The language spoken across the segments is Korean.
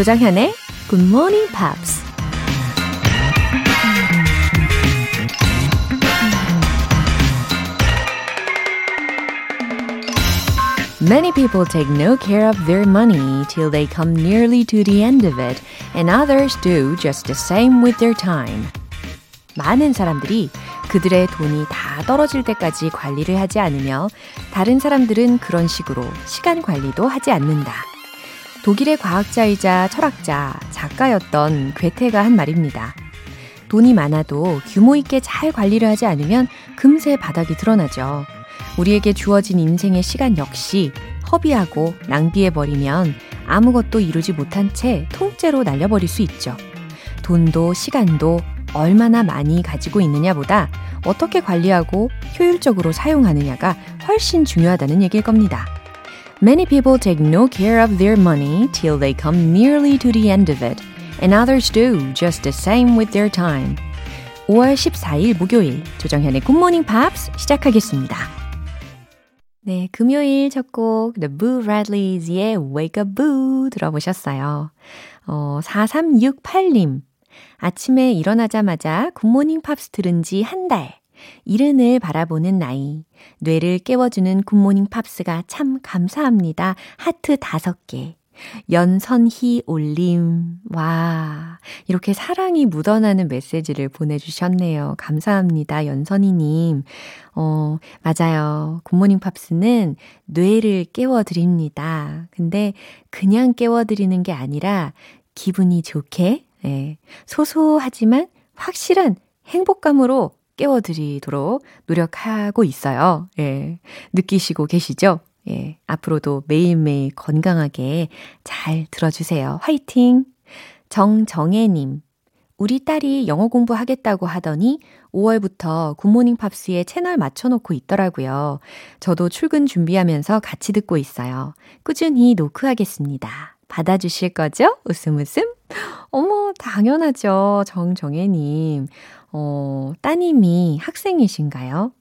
조장현의 Good Morning Pops. Many people take no care of their money till they come nearly to the end of it, and others do just the same with their time. 많은 사람들이 그들의 돈이 다 떨어질 때까지 관리를 하지 않으며 다른 사람들은 그런 식으로 시간 관리도 하지 않는다. 독일의 과학자이자 철학자, 작가였던 괴테가 한 말입니다. 돈이 많아도 규모 있게 잘 관리를 하지 않으면 금세 바닥이 드러나죠. 우리에게 주어진 인생의 시간 역시 허비하고 낭비해버리면 아무것도 이루지 못한 채 통째로 날려버릴 수 있죠. 돈도 시간도 얼마나 많이 가지고 있느냐보다 어떻게 관리하고 효율적으로 사용하느냐가 훨씬 중요하다는 얘기일 겁니다. Many people take no care of their money till they come nearly to the end of it, and others do just the same with their time. 5월 14일 목요일 조정현의 굿모닝 팝스 시작하겠습니다. 네, 금요일 첫 곡 The Boo Radleys의 Wake Up Boo 들어보셨어요. 어, 4368님 아침에 일어나자마자 굿모닝 팝스 들은 지 한 달. 일흔을 바라보는 나이. 뇌를 깨워주는 굿모닝 팝스가 참 감사합니다. 하트 다섯 개. 연선희 올림. 와. 이렇게 사랑이 묻어나는 메시지를 보내주셨네요. 감사합니다. 연선희님. 어, 맞아요. 굿모닝 팝스는 뇌를 깨워드립니다. 근데 그냥 깨워드리는 게 아니라 기분이 좋게 예, 소소하지만 확실한 행복감으로 깨워드리도록 노력하고 있어요. 예, 느끼시고 계시죠? 예, 앞으로도 매일매일 건강하게 잘 들어주세요. 화이팅! 정정혜님. 우리 딸이 영어 공부하겠다고 하더니 5월부터 굿모닝 팝스에 채널 맞춰놓고 있더라고요. 저도 출근 준비하면서 같이 듣고 있어요. 꾸준히 노크하겠습니다. 받아주실 거죠? 웃음 웃음. 어머, 당연하죠. 정정혜님. 어, 따님이 학생이신가요?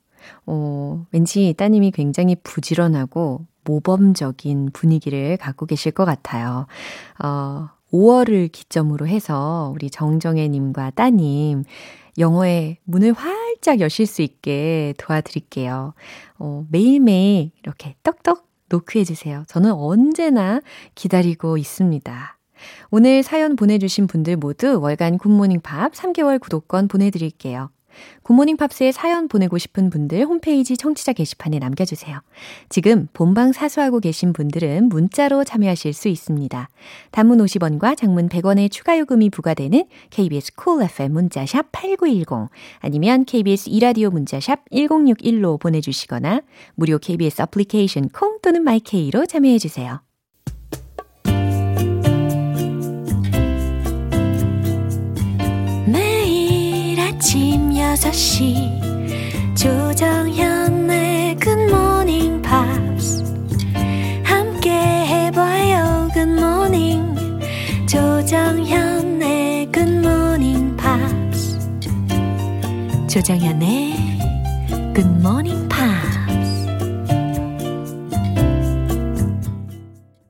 어, 왠지 따님이 굉장히 부지런하고 모범적인 분위기를 갖고 계실 것 같아요. 어, 5월을 기점으로 해서 우리 정정혜님과 따님, 영어의 문을 활짝 여실 수 있게 도와드릴게요. 어, 매일매일 이렇게 떡떡 노크해주세요. 저는 언제나 기다리고 있습니다. 오늘 사연 보내주신 분들 모두 월간 굿모닝 팝스 3개월 구독권 보내드릴게요. 굿모닝 팝스에 사연 보내고 싶은 분들 홈페이지 청취자 게시판에 남겨주세요. 지금 본방 사수하고 계신 분들은 문자로 참여하실 수 있습니다. 단문 50원과 장문 100원의 추가 요금이 부과되는 KBS 쿨 cool FM 문자샵 8910 아니면 KBS 이라디오 문자샵 1061로 보내주시거나 무료 KBS 애플리케이션 콩 또는 My K로 참여해주세요. 아침 6시 조정현의 굿모닝 팝스 함께 해봐요 굿모닝 조정현의 굿모닝 팝스 조정현의 굿모닝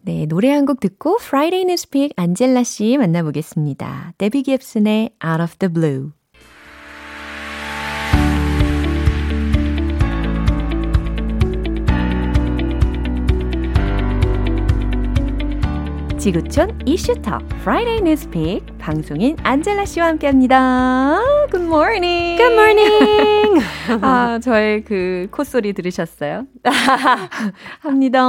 네, 노래 한 곡 듣고 Friday Newspeak 안젤라 씨 만나보겠습니다. 데비 깁슨의 Out of the Blue 지구촌 이슈톡 Friday Newspeak 방송인 안젤라 씨와 함께합니다. Good morning. Good morning. 아 저의 그 콧소리 들으셨어요? 합니다.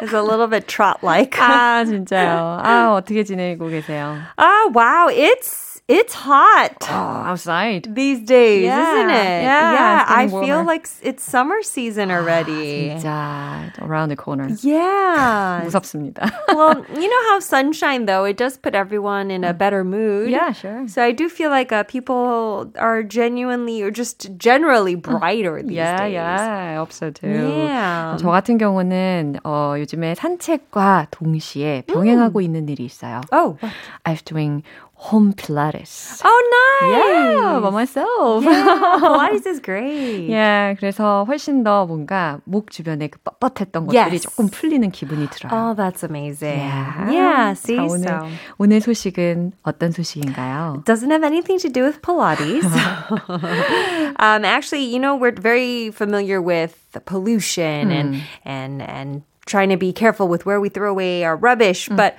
It's a little bit trot-like. 아 진짜요. 아 어떻게 지내고 계세요? Ah, wow, it's it's hot oh, outside these days, yeah, isn't it? Yeah, yeah I warmer. feel like it's summer season already. 진짜 around the corner. Yeah. 무섭습니다. well, you know how sunshine though it does put everyone in a better mood. Yeah, sure. So I do feel like uh, people are genuinely or just generally brighter these yeah, days. Yeah, I hope so too. Yeah. 저 같은 경우는 어, 요즘에 산책과 동시에 병행하고 있는 일이 있어요. Oh. I'm doing home Pilates. Oh, nice. Yeah, by myself. Yeah, Pilates is great. yeah, 그래서 훨씬 더 뭔가 목 주변에 그 뻣뻣했던 것들이 Yes. 조금 풀리는 기분이 들어요. Oh, that's amazing. Yeah. Yeah, see, 자, 오늘, so. 오늘 소식은 어떤 소식인가요? doesn't have anything to do with Pilates. um, actually, you know, we're very familiar with pollution and and and trying to be careful with where we throw away our rubbish, but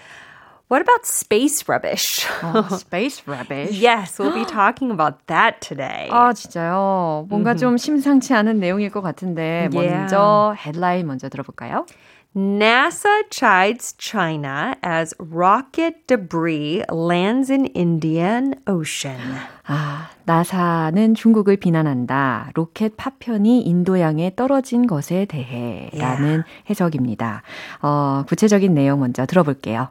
what about space rubbish? 어, space rubbish. yes, we'll be talking about that today. 아, 진짜요? 뭔가 좀 심상치 않은 내용일 것 같은데 Yeah. 먼저 헤드라인 먼저 들어볼까요? NASA chides China as rocket debris lands in Indian Ocean. 아, 나사는 중국을 비난한다. 로켓 파편이 인도양에 떨어진 것에 대해라는 해석입니다. 어, 구체적인 내용 먼저 들어볼게요.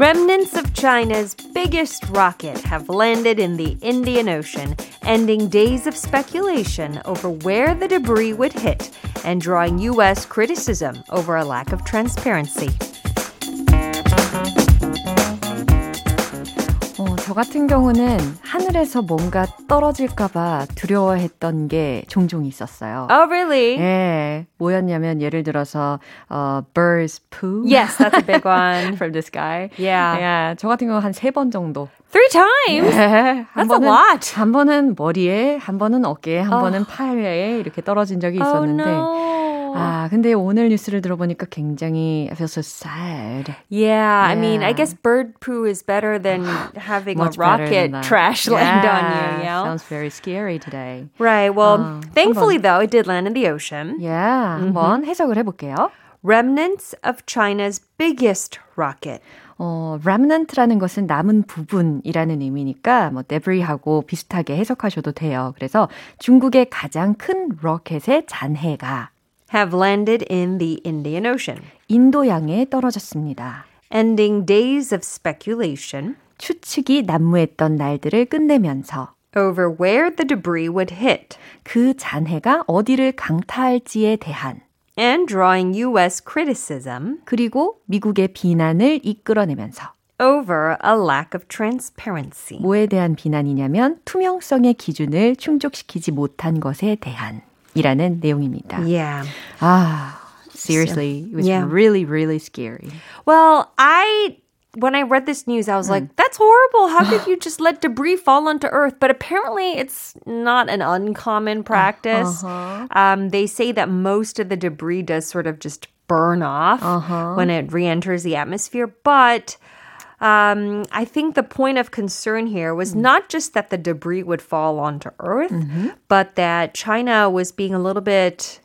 Remnants of China's biggest rocket have landed in the Indian Ocean, ending days of speculation over where the debris would hit and drawing U.S. criticism over a lack of transparency. 같은 경우는 하늘에서 뭔가 떨어질까봐 두려워했던 게 종종 있었어요. Oh, really? 예, 뭐였냐면 예를 들어서 어, birds poo Yes, that's a big one. from the sky. Yeah. 예, 저 같은 경우 한 세 번 정도. Three times? 예, 한 That's a lot. 한 번은 머리에, 한 번은 어깨에, 한 Oh. 번은 팔에 이렇게 떨어진 적이 Oh, 있었는데. no. 아, 근데 오늘 뉴스를 들어보니까 굉장히 I feel so sad. Yeah, I mean, I Yeah. guess bird poo is better than having a rocket trash land on Yeah, you, you know? Sounds very scary today. Right. Well, 어, thankfully, though, it did land in the ocean. Yeah, 한번 해석을 해 볼게요. Remnants of China's biggest rocket. 어, remnant라는 것은 남은 부분이라는 의미니까 뭐 debris하고 비슷하게 해석하셔도 돼요. 그래서 중국의 가장 큰 로켓의 잔해가 have landed in the Indian Ocean, 인도양에 떨어졌습니다. ending days of speculation 추측이 난무했던 날들을 끝내면서 over where the debris would hit 그 잔해가 어디를 강타할지에 대한 and drawing U.S. criticism 그리고 미국의 비난을 이끌어내면서 over a lack of transparency. 뭐에 대한 비난이냐면 투명성의 기준을 충족시키지 못한 것에 대한 이라는 내용입니다. Yeah. 아, seriously, it was Yeah. really, really scary. Well, I when I read this news, I was like, that's horrible. How could you just let debris fall onto Earth? But apparently, it's not an uncommon practice. Um, they say that most of the debris does sort of just burn off when it re enters the atmosphere. But um, I think the point of concern here was not just that the debris would fall onto Earth, but that China was being a little bit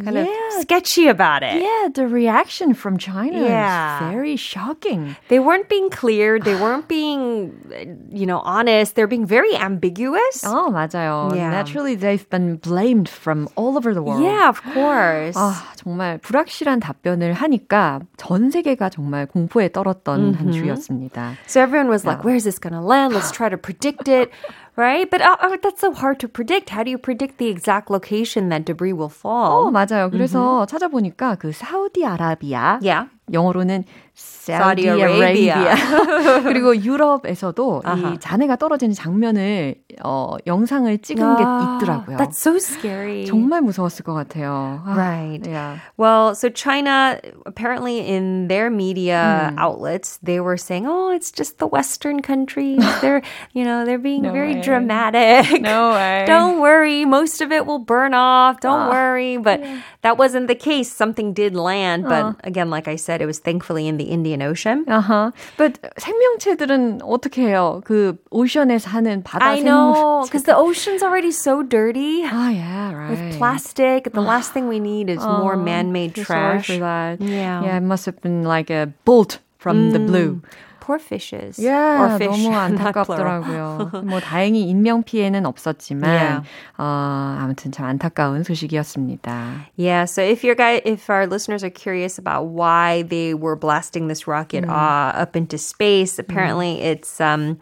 kind Yeah. of sketchy about it. Yeah, the reaction from China Yeah. is very shocking. They weren't being clear. They weren't being, uh, you know, honest. They're being very ambiguous. 어, 맞아요. Yeah. Naturally, they've been blamed from all over the world. Yeah, of course. 아, 정말 불확실한 답변을 하니까 전 세계가 정말 공포에 떨었던 한 주였습니다. so everyone was like, "Where's this gonna land? Let's try to predict it." Right? But uh, uh, that's so hard to predict. How do you predict the exact location that debris will fall? 어, 맞아요. 그래서 찾아보니까 그 사우디아라비아 Yeah. 영어로는 Saudi Saudi Arabia. Arabia. 그리고 유럽에서도 이 잔해가 떨어지는 장면을 어, 영상을 찍은 게 있더라고요. Ah, That's so scary. 정말 무서웠을 것 같아요. 아, Right. Yeah. Well, so China, apparently in their media Hmm. outlets, they were saying, "Oh, it's just the Western countries. they're, you know, they're being No very way. dramatic. No way. Don't worry, most of it will burn off. Don't Ah, worry." But that wasn't the case. Something did land, but Uh. again, like I said, it was thankfully in the Indian Ocean. Uh-huh. But 생명체들은 어떻게 해요? 그 오션에 사는 바다 I know, 생물체. because the ocean's already so dirty. Ah, yeah, right. With plastic, the last thing we need is more man-made Feel sorry trash. for that. Yeah. Yeah, it must have been like a bolt from the blue. Poor fishes. Yeah, or fish. 너무 not plural. 안타깝더라고요. 뭐 다행히 인명 피해는 없었지만 Yeah. 어, 아무튼 참 안타까운 소식이었습니다. Yeah, so if your guy, if our listeners are curious about why they were blasting this rocket uh, up into space, apparently it's um,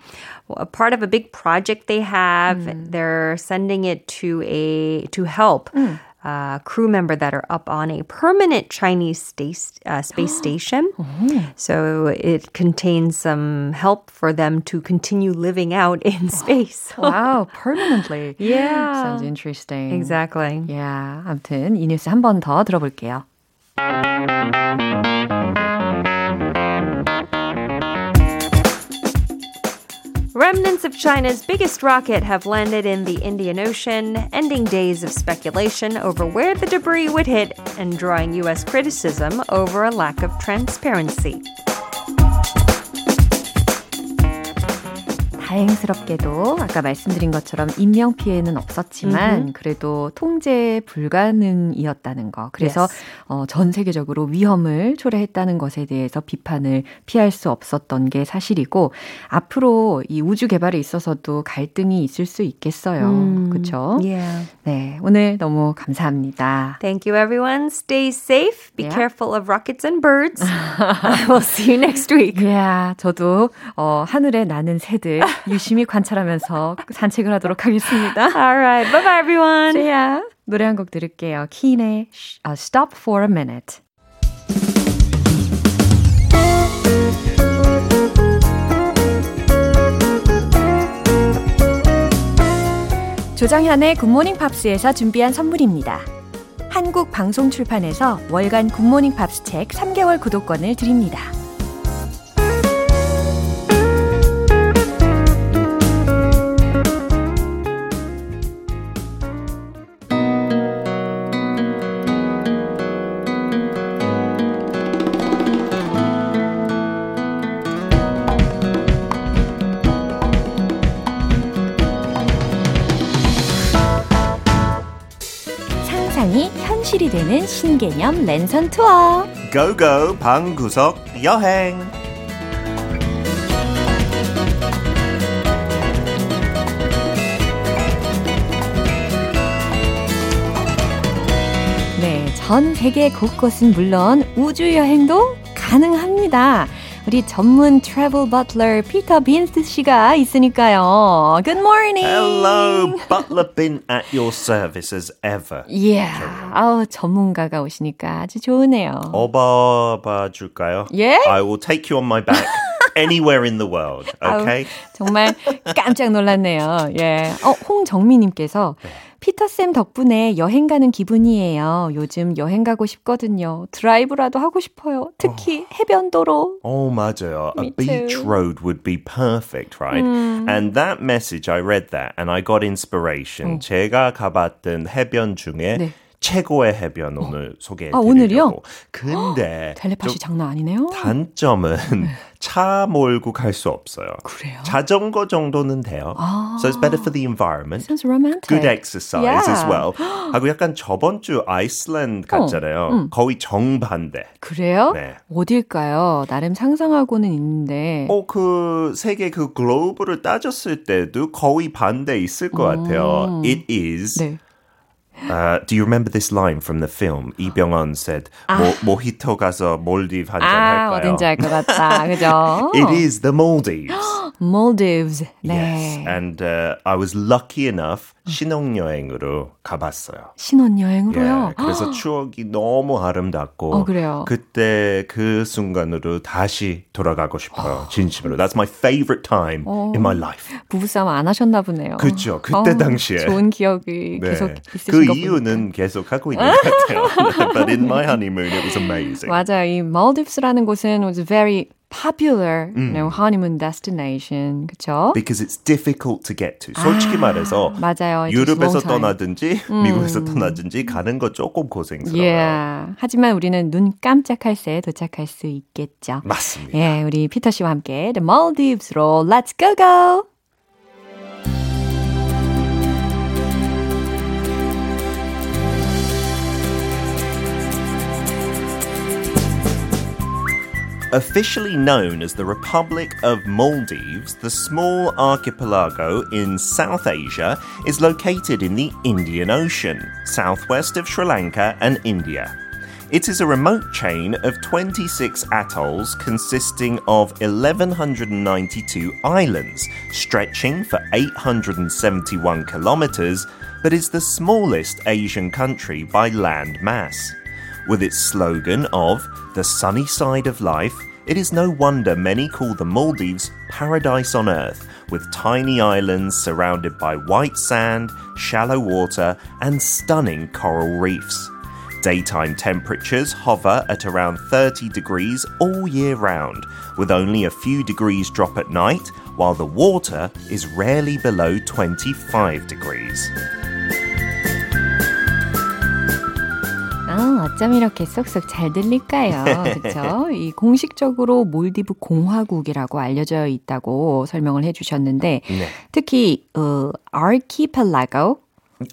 a part of a big project they have. They're sending it to a to help. uh, crew member that are up on a permanent Chinese space, uh, space station. So it contains some help for them to continue living out in space. wow, permanently. Yeah. Sounds interesting. exactly. Yeah, 아무튼 이 뉴스 한 번 더 들어볼게요. Remnants of China's biggest rocket have landed in the Indian Ocean, ending days of speculation over where the debris would hit and drawing U.S. criticism over a lack of transparency. 다행스럽게도 아까 말씀드린 것처럼 인명 피해는 없었지만 그래도 통제 불가능이었다는 거. 그래서 Yes. 어, 전 세계적으로 위험을 초래했다는 것에 대해서 비판을 피할 수 없었던 게 사실이고 앞으로 이 우주 개발에 있어서도 갈등이 있을 수 있겠어요. 그렇죠? Yeah. 네, 오늘 너무 감사합니다. Thank you, everyone. Stay safe. Be Yeah. careful of rockets and birds. we'll see you next week. 야, 저도 어, 하늘에 나는 새들 유심히 관찰하면서 산책을 하도록 하겠습니다. All right. Bye bye, everyone. 야 노래 한 곡 들을게요. Keane의 uh, Stop for a Minute. 조정현의 굿모닝 팝스에서 준비한 선물입니다. 한국 방송 출판에서 월간 굿모닝 팝스 책 3개월 구독권을 드립니다. 현실이 되는 신개념 랜선 투어. 고고 방구석 여행 네, 전 세계 곳곳은 물론 우주 여행도 가능합니다. 우리 전문 트래블 버틀러 피터 빈스 씨가 있으니까요. Good morning. Hello, Butler Bin at your service as ever. Yeah. 아우, 전문가가 오시니까 아주 좋으네요. 어봐봐 줄까요? 예? I will take you on my back anywhere in the world. Okay? 정말 깜짝 놀랐네요. 예. 어, 홍정미 님께서 피터쌤 덕분에 여행 가는 기분이에요. 요즘 여행 가고 싶거든요. 드라이브라도 하고 싶어요. 특히 해변도로. Oh, 맞아요. A Me beach too. road would be perfect, right? And that message, I read that and I got inspiration. 제가 가봤던 해변 중에 네. 최고의 해변 오늘 소개해 아, 드리려고. 오늘이요? 근데 텔레파시 좀 장난 아니네요. 단점은 차 몰고 갈 수 없어요. 그래요? 자전거 정도는 돼요. So it's better for the environment. Sounds romantic. Good exercise Yeah. as well. 하고 약간 저번 주 아이슬란드 갔잖아요. 거의 정반대. 그래요? 네. 어딜까요? 나름 상상하고는 있는데. 어, 그 세계 그 글로브를 따졌을 때도 거의 반대 있을 것 같아요. It is. 네. Uh, do you remember this line from the film? 이병헌 said, 모, 모히토 가서 몰디브 한잔 아, 할까요? 어딘지 알 것 같다. 그죠? It is the Maldives. Maldives. 네. Yes. And uh, I was lucky enough 신혼여행으로 가봤어요. 신혼여행으로요. 예, 그래서 추억이 너무 아름답고 어, 그래요? 그때 그 순간으로 다시 돌아가고 싶어요. 진심으로. That's my favorite time in my life. 부부싸움 안 하셨나 보네요. 그쵸. 그때 어, 당시에. 좋은 기억이 네. 계속 있으신 그거 이유는 계속 하고 있는 것 같아요. But in my honeymoon, it was amazing. 맞아요. 이 Maldives라는 곳은 was very popular you know, honeymoon destination. 그쵸? Because it's difficult to get to. 솔직히 말해서 맞아요. 유럽에서. 떠나든지 미국에서 떠나든지 가는 거 조금 고생스러워요. Yeah. 하지만 우리는 눈 깜짝할 새 도착할 수 있겠죠. 맞습니다. 예, 우리 피터 씨와 함께 The Maldives로 Let's go go! Officially known as the Republic of Maldives, the small archipelago in South Asia is located in the Indian Ocean, southwest of Sri Lanka and India. It is a remote chain of 26 atolls consisting of 1,192 islands, stretching for 871 kilometers, but is the smallest Asian country by land mass. With its slogan of the sunny side of life, it is no wonder many call the Maldives paradise on earth, with tiny islands surrounded by white sand, shallow water, and stunning coral reefs. Daytime temperatures hover at around 30 degrees all year round, with only a few degrees drop at night, while the water is rarely below 25 degrees. 어쩜 이렇게 쏙쏙 잘 들릴까요? 그렇죠? 이 공식적으로 몰디브 공화국이라고 알려져 있다고 설명을 해주셨는데 네. 특히 어, archipelago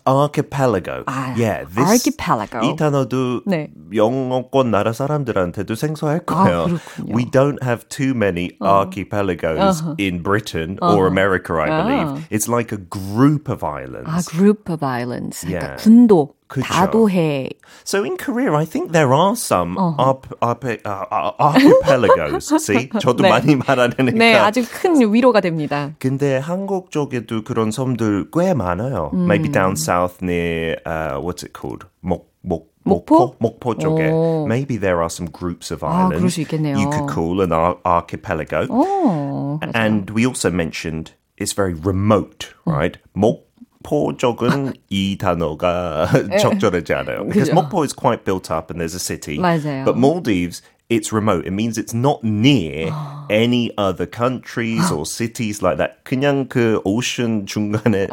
Archipelago. 아, yeah, this, archipelago. 이 단어도 네. 영어권 나라 사람들한테도 생소할 거예요. 그렇군요. We don't have too many archipelagos in Britain or America, I believe. It's like a group of islands. 아, group of islands. 그러니까 Yeah. 군도, 그쵸. 다도해. So in Korea, I think there are some arp, arp, uh, uh, archipelagos. See, 저도 네. 많이 말하니까. 네, 아주 큰 위로가 됩니다. 근데 한국 쪽에도 그런 섬들 꽤 많아요. Maybe down south near uh, what's it called? 목, 목, 목포? 목포 쪽에. 오. Maybe there are some groups of 아, 그럴 islands 수 있겠네요. you could call an ar- archipelago. 어, And we also mentioned it's very remote, right? 목 포 쪽은 이 단어가 적절하지 않아요. Because 그죠. 목포 is quite built up and there's a city. 맞아요. But Maldives, it's remote. It means it's not near any other countries or cities like that. 그냥 그 ocean 중간에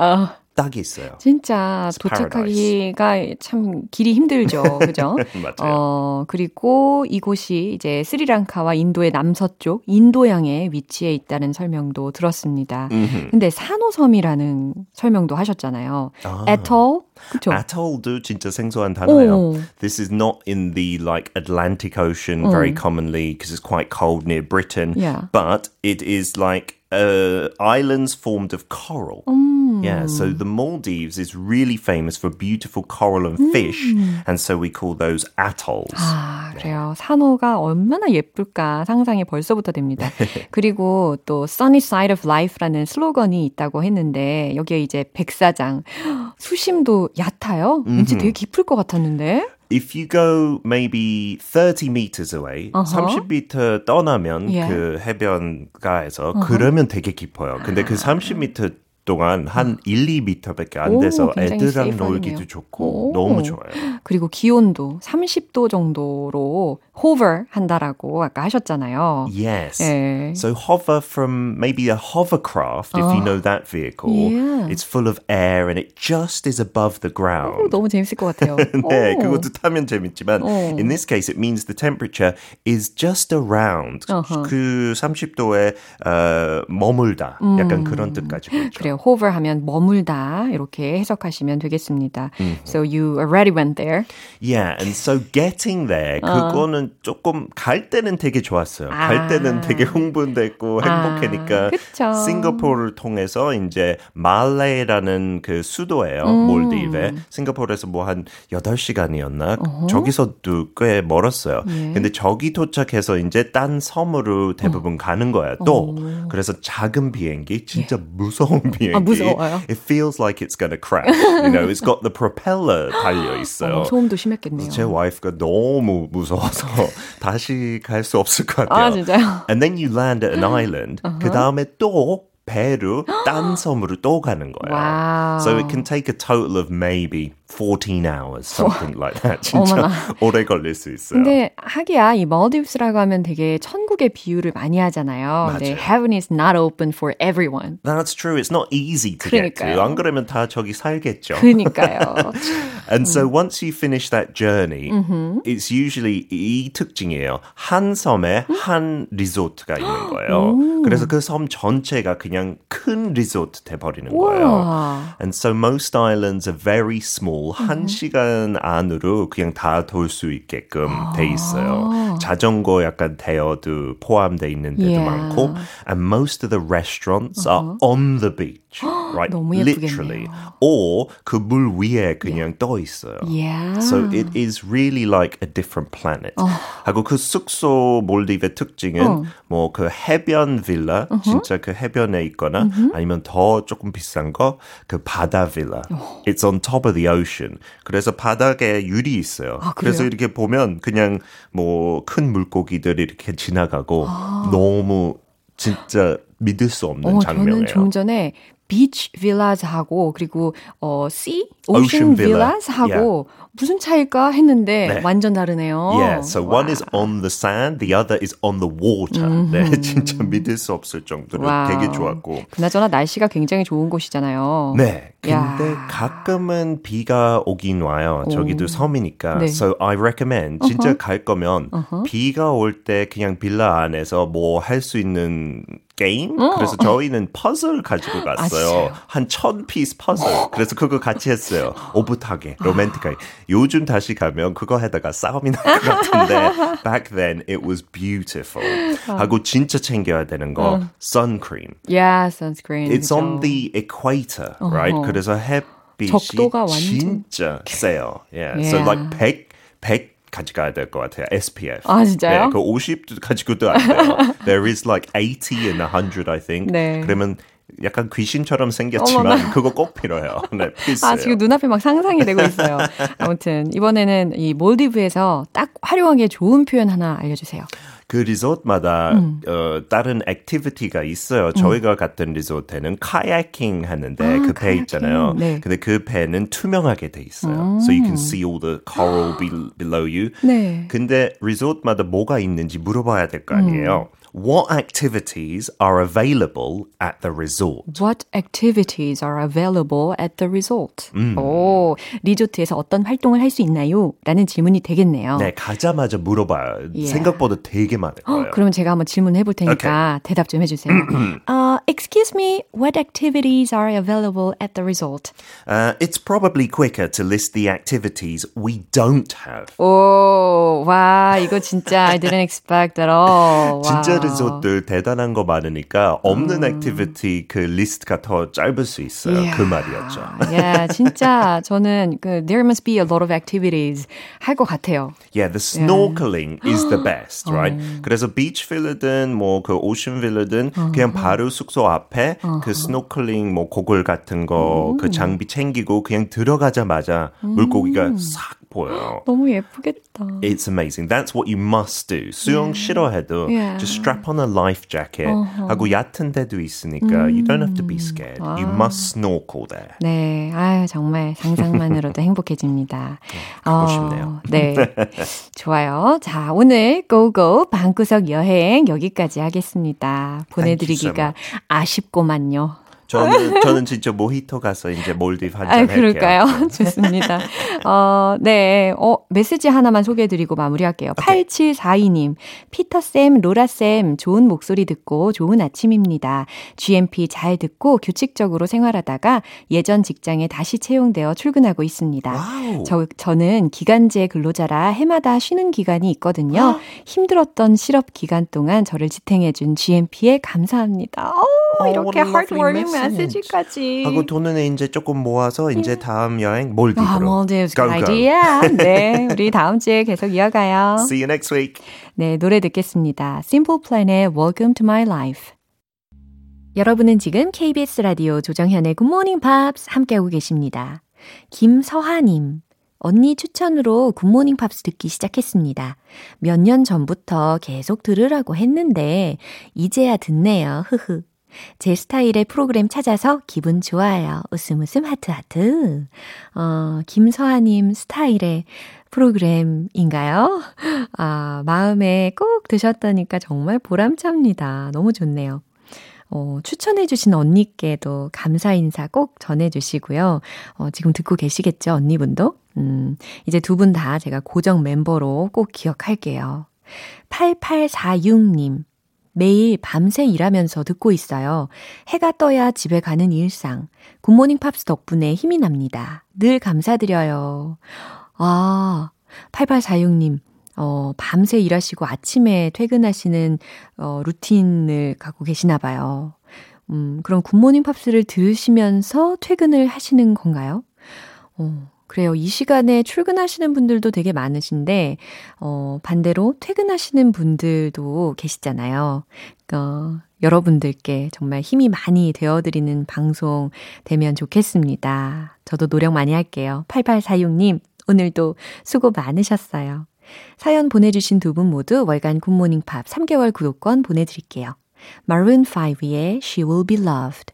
딱 있어요. 진짜. 도착하기가 참 길이 힘들죠. 그죠? 맞아요. 어, 그리고 이곳이 이제 스리랑카와 인도의 남서쪽 인도양에 위치해 있다는 설명도 들었습니다. 근데 산호섬이라는 설명도 하셨잖아요. Atoll? 그쵸? Atoll도 진짜 생소한 단어예요. 오. This is not in the like Atlantic Ocean very commonly because it's quite cold near Britain. Yeah. But it is like uh, islands formed of coral. Yeah, so the Maldives is really famous for beautiful coral and fish, and so we call those atolls. 아, 그래요. 산호가 얼마나 예쁠까 상상이 벌써부터 됩니다. 그리고 또 Sunny Side of Life라는 슬로건이 있다고 했는데 여기에 이제 백사장 수심도 얕아요. 왠지 되게 깊을 것 같았는데. If you go maybe 30 meters away, 어허. 30m 떠나면 예. 그 해변가에서 그러면 되게 깊어요. 근데 그 30m 동안 한 1, 2m밖에 안 오, 돼서 굉장히 애들랑. 놀기도 좋고 오. 너무 좋아요. 그리고 기온도 30도 정도로 hover 한다라고 아까 하셨잖아요. Yes. 예. So hover from maybe a hovercraft, if you know that vehicle. Yeah. It's full of air and it just is above the 오, ground. 너무 재밌을 것 같아요. 네, 오. 그것도 타면 재밌지만 어. in this case it means the temperature is just around 어허. 그 30도에 어, 머물다. 약간 그런 뜻 가지고 있죠. 그래요. hover 하면 머물다 이렇게 해석하시면 되겠습니다. So you already went there. Yeah, and so getting there 그거는 조금 갈 때는 되게 좋았어요. 아. 갈 때는 되게 흥분됐고 행복하니까 아, 그쵸. 싱가포르를 통해서 이제 말레이라는 그 수도예요. 음. 몰디브에. 싱가포르에서 뭐 한 8시간이었나? 저기서도 꽤 멀었어요. 예. 근데 저기 도착해서 이제 딴 섬으로 대부분 가는 거예요. 또 그래서 작은 비행기 진짜 무서운 비행기. 아, 무서워요? It feels like it's gonna crash. You know, it's got the propeller 달려 있어요. 어, 소음도 심했겠네요. 제 와이프가 너무 무서워서 다시 갈 수 없을 것 같아요. 아, 진짜요? And then you land at an island. 그 다음에 또 배로 딴 섬으로 또 가는 거예요. Wow. So it can take a total of maybe 14 hours, something like that. 진짜 어머나. 오래 걸릴 수 있어요. 근데 하기야 이 Maldives라고 하면 되게 천국의 비유를 많이 하잖아요. 근데 맞아요. heaven is not open for everyone. That's true. It's not easy to get to. 그러니까요. 안 그러면 다 저기 살겠죠. 그니까요. And so once you finish that journey, it's usually 이 특징이에요. 한 섬에 한 리조트가 있는 거예요. 그래서 그 섬 전체가 그냥 큰 리조트 돼버리는 거예요. 우와. And so most islands are very small. 한 시간 안으로 그냥 다 돌 수 있게끔 돼 있어요. 자전거 약간 대여도 포함돼 있는 데도 Yeah. 많고. And most of the restaurants are on the beach. Beach, right? 너무 Literally. Or 그물 위에 그냥 떠 있어요. Yeah. So it is really like a different planet. 하고 그 숙소 몰디브의 특징은 뭐그 해변 빌라, 진짜 그 해변에 있거나 아니면 더 조금 비싼 거 그 바다 빌라. It's on top of the ocean. 그래서 바닥에 유리 있어요. 아, 그래서? 이렇게 보면 그냥 뭐 큰 물고기들이 이렇게 지나가고 너무 진짜 믿을 수 없는 어, 장면이에요. 저는 좀 전에 beach villas 하고 그리고 어 sea Ocean ocean villa. villas 하고 무슨 차이일까 했는데 네. 완전 다르네요. Yeah, so one is on the sand, the other is on the water. 네, 진짜 믿을 수 없을 정도로 wow. 되게 좋았고. 그나저나 날씨가 굉장히 좋은 곳이잖아요. 네, 근데 야. 가끔은 비가 오긴 와요. 저기도 섬이니까. 네. So I recommend 진짜 갈 거면 비가 올 때 그냥 빌라 안에서 뭐 할 수 있는 게임? 그래서 저희는 퍼즐 가지고 갔어요. 진짜요? 한 천 piece 퍼즐. 그래서 그거 같이 했어요. 오붓하게, 로맨틱하게. 요즘 다시 가면 그거 하다가 싸움이 날 것 같은데 back then it was beautiful. 하고 진짜 챙겨야 되는 거 선크림. Yeah, sunscreen. It's 그죠? on the equator, right? 어허. 그래서 햇빛이 적도가 완전- 진짜 세요. Yeah. So Yeah. like 100, 100 가져가야 될 것 같아요. SPF. 아, 진짜요? 네, 그 50 가지고도 안 돼요. There is like 80 and 100, I think. 네. 그러면 약간 귀신처럼 생겼지만 그거 꼭 필요해요. 네, 필수예요. 아, 지금 눈앞에 막 상상이 되고 있어요. 아무튼, 이번에는 이 몰디브에서 딱 활용하기에 좋은 표현 하나 알려주세요. 그 리조트마다 음. 어, 다른 activity가 있어요. 저희가 갔던 리조트에는 kayaking 하는데 아, 그 배. 있잖아요. 네. 근데 그 배는 투명하게 돼 있어요. So you can see all the coral be, below you. 네. 근데 리조트마다 뭐가 있는지 물어봐야 될 거 아니에요. What activities are available at the resort? What activities are available at the resort? 음. 오, 리조트에서 어떤 활동을 할 수 있나요? 라는 질문이 되겠네요. 네, 가자마자 물어봐요. Yeah. 생각보다 되게 많을 거예요. 어, 그럼 제가 한번 질문해 볼 테니까 대답 좀 해주세요. uh, excuse me, what activities are available at the resort? Uh, it's probably quicker to list the activities we don't have. 오, 와, 이거 진짜 I didn't expect at all. 진짜 와. 리조트들 대단한 거 많으니까 없는 액티비티 그 리스트가 더 짧을 수 있어요. Yeah. 그 말이었죠. 예, 진짜 저는 그 there must be a lot of activities 할 것 같아요. Yeah, the snorkeling is the 어. best, right? 그래서 비치 빌라든 뭐그 오션 빌라든 그냥 바로 숙소 앞에 그 스노클링 뭐 고글 같은 거 그 장비 챙기고 그냥 들어가자마자 물고기가 싹 보여요. 너무 예쁘겠다. It's amazing. That's what you must do. 수영 싫어해도 Yeah. just strap on a life jacket 하고 얕은 데도 있으니까 you don't have to be scared. You must snorkel there. 네, 아유 정말 상상만으로도 행복해집니다. 가고 싶네요. 네, 좋아요. 자, 오늘 고고 방구석 여행 여기까지 하겠습니다. 보내드리기가 아쉽고만요. 저는 저는 진짜 모히토 가서 이제 몰디브 한잔 아, 할게요. 그럴까요? 좋습니다. 어, 네. 어, 메시지 하나만 소개해 드리고 마무리할게요. 8742님, 피터 쌤, 로라 쌤, 좋은 목소리 듣고 좋은 아침입니다. GMP 잘 듣고 규칙적으로 생활하다가 예전 직장에 다시 채용되어 출근하고 있습니다. 와우. 저, 저는 기간제 근로자라 해마다 쉬는 기간이 있거든요. 힘들었던 실업 기간 동안 저를 지탱해 준 GMP에 감사합니다. 어, Oh, 이렇게 heartwarming message. 메시지까지. 하고 돈은 이제 조금 모아서 이제 다음 여행 몰디브로. 아, Maldives, Go, good go. idea. 네, 우리 다음 주에 계속 이어가요. See you next week. 네, 노래 듣겠습니다. Simple Plan의 Welcome to My Life. 여러분은 지금 KBS 라디오 조정현의 Good Morning Pops 함께하고 계십니다. 김서하님. 언니 추천으로 굿모닝 팝스 듣기 시작했습니다. 몇 년 전부터 계속 들으라고 했는데, 이제야 듣네요. 흐흐. 제 스타일의 프로그램 찾아서 기분 좋아요. 웃음 웃음 하트 하트. 어, 김서아님 스타일의 프로그램인가요? 아, 마음에 꼭 드셨다니까 정말 보람찹니다. 너무 좋네요. 어, 추천해주신 언니께도 감사 인사 꼭 전해주시고요. 어, 지금 듣고 계시겠죠, 언니분도? 음, 이제 두 분 다 제가 고정 멤버로 꼭 기억할게요. 8846님. 매일 밤새 일하면서 듣고 있어요. 해가 떠야 집에 가는 일상. 굿모닝 팝스 덕분에 힘이 납니다. 늘 감사드려요. 아, 8846님. 어, 밤새 일하시고 아침에 퇴근하시는 어, 루틴을 갖고 계시나 봐요. 음, 그럼 굿모닝 팝스를 들으시면서 퇴근을 하시는 건가요? 어, 그래요. 이 시간에 출근하시는 분들도 되게 많으신데, 어, 반대로 퇴근하시는 분들도 계시잖아요. 어, 여러분들께 정말 힘이 많이 되어드리는 방송 되면 좋겠습니다. 저도 노력 많이 할게요. 8846님, 오늘도 수고 많으셨어요. 사연 보내주신 두 분 모두 월간 굿모닝 팝 3개월 구독권 보내드릴게요. Maroon 5의 She Will Be Loved.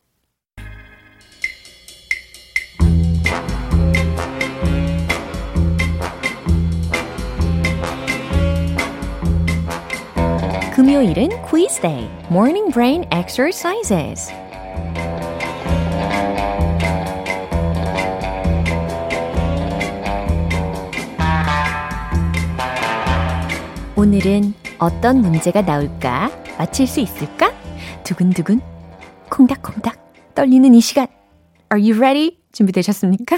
금요일은 quiz day, morning brain exercises. 오늘은 어떤 문제가 나올까? 맞힐 수 있을까? 두근두근, 콩닥콩닥 떨리는 이 시간. Are you ready? 준비되셨습니까?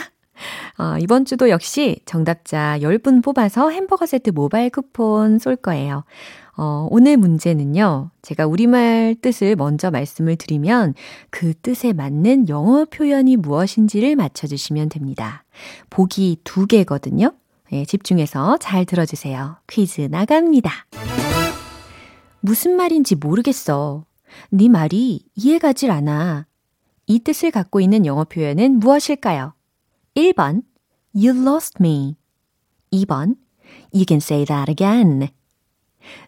어, 이번 주도 역시 정답자 10분 뽑아서 햄버거 세트 모바일 쿠폰 쏠 거예요. 어, 오늘 문제는요, 제가 우리말 뜻을 먼저 말씀을 드리면 그 뜻에 맞는 영어 표현이 무엇인지를 맞춰주시면 됩니다. 보기 두 개거든요. 예, 집중해서 잘 들어주세요. 퀴즈 나갑니다. 무슨 말인지 모르겠어. 네 말이 이해가질 않아. 이 뜻을 갖고 있는 영어 표현은 무엇일까요? 1번, You lost me. 2번, You can say that again.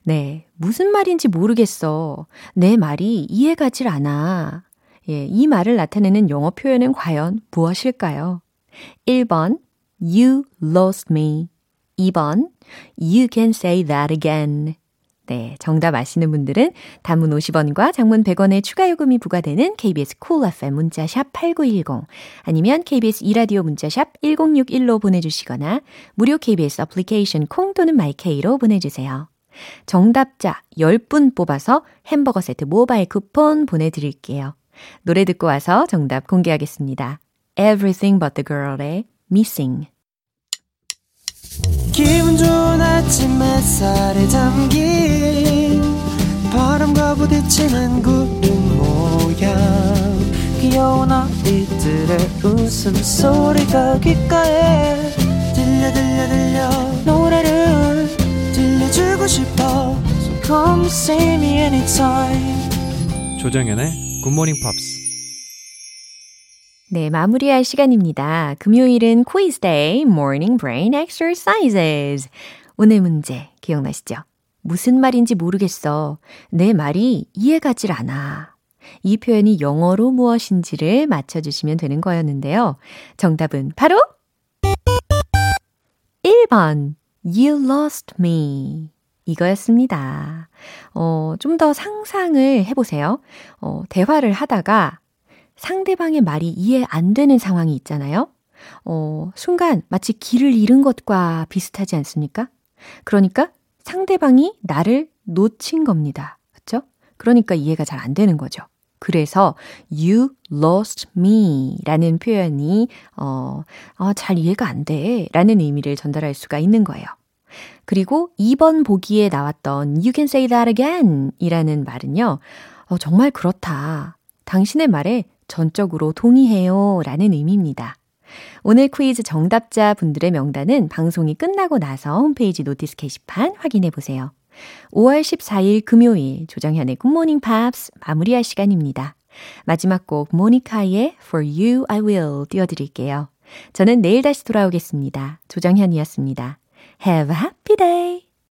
네, 무슨 말인지 모르겠어. 내 말이 이해가질 않아. 예, 이 말을 나타내는 영어 표현은 과연 무엇일까요? 1번, You lost me. 2번, You can say that again. 네, 정답 아시는 분들은 단문 50원과 장문 100원의 추가 요금이 부과되는 KBS cool FM 문자샵 8910 아니면 KBS 이라디오 문자샵 1061로 보내주시거나 무료 KBS 애플리케이션 콩 또는 마이케이로 보내주세요. 정답자 10분 뽑아서 햄버거 세트 모바일 쿠폰 보내드릴게요. 노래 듣고 와서 정답 공개하겠습니다. Everything but the girl의 Missing. 기분 좋은 아침 햇살에 담긴 바람과 부딪히는 구름 모양 귀여운 아이들의 웃음소리가 귓가에 들려 들려 들려 싶어 So come see me anytime 조정연의 굿모닝 팝스 네, 마무리할 시간입니다. 금요일은 quiz day, morning brain exercises. 오늘 문제 기억나시죠? 무슨 말인지 모르겠어. 내 말이 이해가질 않아. 이 표현이 영어로 무엇인지를 맞춰주시면 되는 거였는데요. 정답은 바로 1번. You lost me. 이거였습니다. 어, 좀 더 상상을 해보세요. 어, 대화를 하다가 상대방의 말이 이해 안 되는 상황이 있잖아요. 어, 순간 마치 길을 잃은 것과 비슷하지 않습니까? 그러니까 상대방이 나를 놓친 겁니다. 그렇죠? 그러니까 이해가 잘 안 되는 거죠. 그래서 you lost me 라는 표현이 어, 어, 잘 이해가 안 돼 라는 의미를 전달할 수가 있는 거예요. 그리고 2번 보기에 나왔던 you can say that again 이라는 말은요. 어, 정말 그렇다. 당신의 말에 전적으로 동의해요 라는 의미입니다. 오늘 퀴즈 정답자 분들의 명단은 방송이 끝나고 나서 홈페이지 notice 게시판 확인해 보세요. 5월 14일 금요일 조정현의 굿모닝 팝스 마무리할 시간입니다. 마지막 곡 모니카의 For You I Will 띄워드릴게요. 저는 내일 다시 돌아오겠습니다. 조정현이었습니다. Have a happy day!